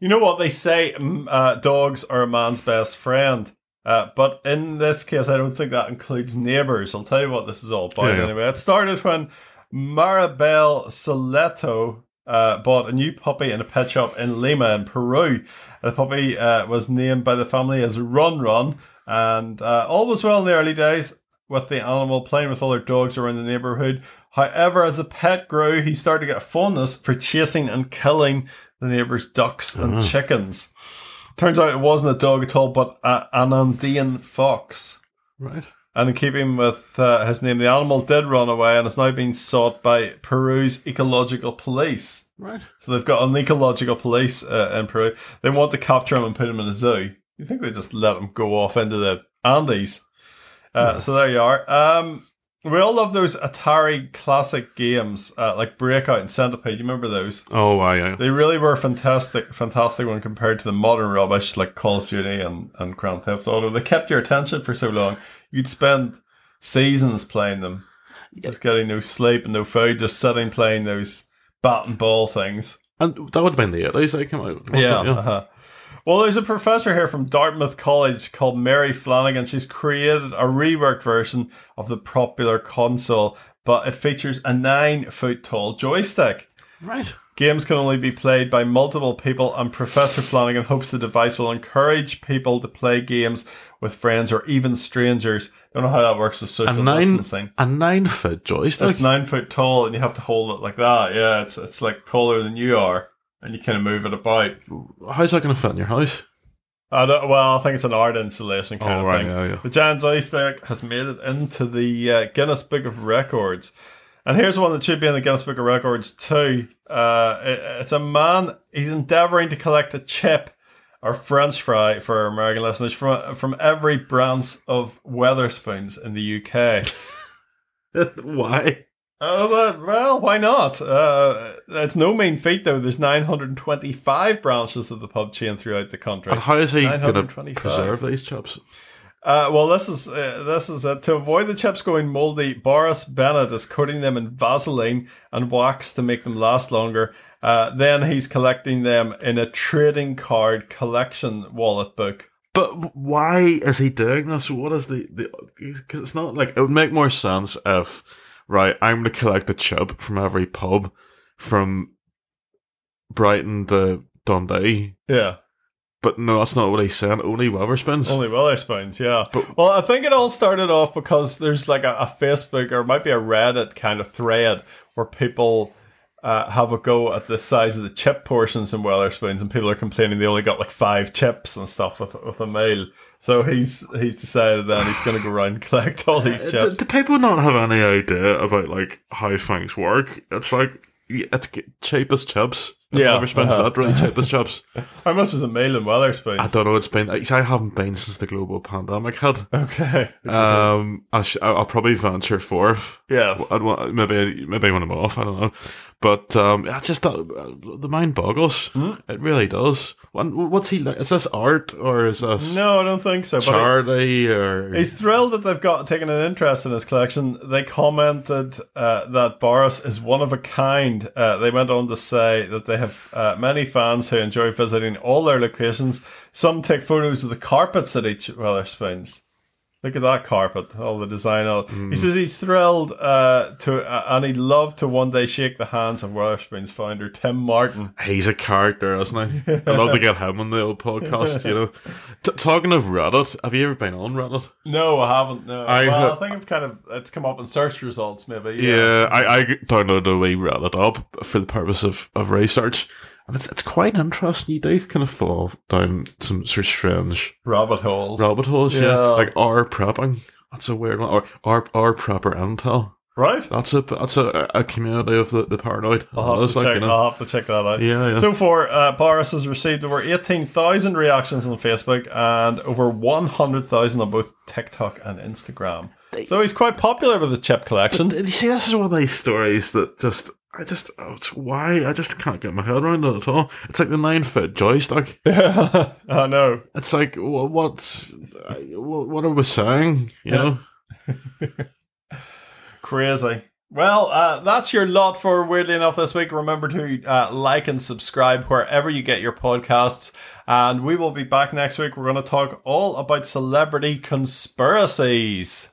You know what they say? Uh, dogs are a man's best friend. Uh, but in this case, I don't think that includes neighbors. I'll tell you what this is all about Yeah, yeah. anyway. It started when Maribel Soleto uh, bought a new puppy in a pet shop in Lima in Peru. The puppy uh, was named by the family as Run Run, and uh, all was well in the early days with the animal playing with other dogs around the neighborhood. However, as the pet grew, he started to get a fondness for chasing and killing the neighbors' ducks and chickens. Turns out it wasn't a dog at all, but a, an Andean fox. Right. And in keeping with uh, his name, the animal did run away and is now being sought by Peru's ecological police. Right. So they've got an ecological police uh, in Peru. They want to capture him and put him in a zoo. You think they just let him go off into the Andes? Uh, So there you are. Um, we all love those Atari classic games uh, like Breakout and Centipede. You remember those? Oh, aye, aye. They really were fantastic, fantastic when compared to the modern rubbish like Call of Duty and, and Grand Theft Auto. They kept your attention for so long. You'd spend seasons playing them, just getting no sleep and no food, just sitting playing those bat and ball things. And that would have been the 80s they came out. wasn't it? Uh-huh. Well, there's a professor here from Dartmouth College called Mary Flanagan. She's created a reworked version of the popular console, but it features a nine foot tall joystick. Right. Games can only be played by multiple people, and Professor Flanagan hopes the device will encourage people to play games with friends or even strangers. Don't know how that works with A social nine, distancing. a nine foot joystick. It's nine foot tall, and you have to hold it like that. Yeah, it's it's like taller than you are, and you kind of move it about. How's that going to fit in your house? I don't, well, I think it's an art installation kind Oh, of right, thing. yeah, yeah. The giant joystick has made it into the uh, Guinness Book of Records. And here's one that should be in the Guinness Book of Records too. Uh, it- it's a man, he's endeavouring to collect a chip or French fry for American listeners from, from every branch of Wetherspoons in the UK. Why? Oh, well, well, why not? Uh, it's no mean feat, though. There's 925 branches of the pub chain throughout the country. And how is he going to 925. preserve these chips? Uh, well, this is uh, this is it. To avoid the chips going mouldy, Boris Bennett is coating them in Vaseline and wax to make them last longer. Uh, then he's collecting them in a trading card collection wallet book. But why is he doing this? What is the the? Because it's not like it would make more sense if, right, I'm going to collect a chub from every pub, from Brighton to Dundee. Yeah, But no, that's not what he's saying. Only Wetherspoons. only Wetherspoons. Yeah. But- well, I think it all started off because there's like a, a Facebook or might be a Reddit kind of thread where people. Uh, have a go at the size of the chip portions in Wetherspoons, and people are complaining they only got like five chips and stuff with with a meal. So he's he's decided that he's going to go around and collect all these chips. do people not have any idea about like how things work? It's like yeah, it's cheapest chips. Yeah, Wetherspoons uh-huh. really cheapest chips. How much is a meal in Wetherspoons? I don't know. It's been. I haven't been since the global pandemic hit. Okay. Um, I sh- I'll probably venture forth. yes. I'd want maybe maybe when I'm off. I don't know, but um, I just uh, the mind boggles. Hmm? It really does. What's he like? Is this art or is this No, I don't think so. But charity or? He's thrilled that they've got taken an interest in his collection. They commented uh, that Boris is one of a kind. Uh, they went on to say that they have uh, many fans who enjoy visiting all their locations. Some take photos of the carpets at each Wetherspoons. Look at that carpet, all the design. All. He says he's thrilled uh, to, uh, and he'd love to one day shake the hands of Wetherspoons founder Tim Martin. He's a character, isn't he? I'd love to get him on the old podcast. You know, T- talking of Reddit, have you ever been on Reddit? No, I haven't. No, I well, I think I've kind of it's come up in search results, maybe. Yeah, I, I downloaded a wee Reddit up for the purpose of, of research. And it's, it's quite interesting. You do kind of fall down some sort of strange rabbit holes. rabbit holes, yeah. Yeah. Like R prepping. That's a weird one. Or R, R proper intel. Right. That's a that's a, a community of the, the paranoid. I'll have, to like, check, you know, I'll have to check that out. Yeah, yeah. So far, uh, Boris has received over 18,000 reactions on Facebook and over 100,000 on both TikTok and Instagram. So he's quite popular with his chip collection. you see, this is one of these stories that just I just oh, why I just can't get my head around it at all. It's like the nine foot joystick. I know. It's like wha- what's what, what are we saying? You Yeah. know, Crazy. Well, uh, that's your lot for Weirdly Enough this week. Remember to uh, like and subscribe wherever you get your podcasts. And we will be back next week. We're going to talk all about celebrity conspiracies.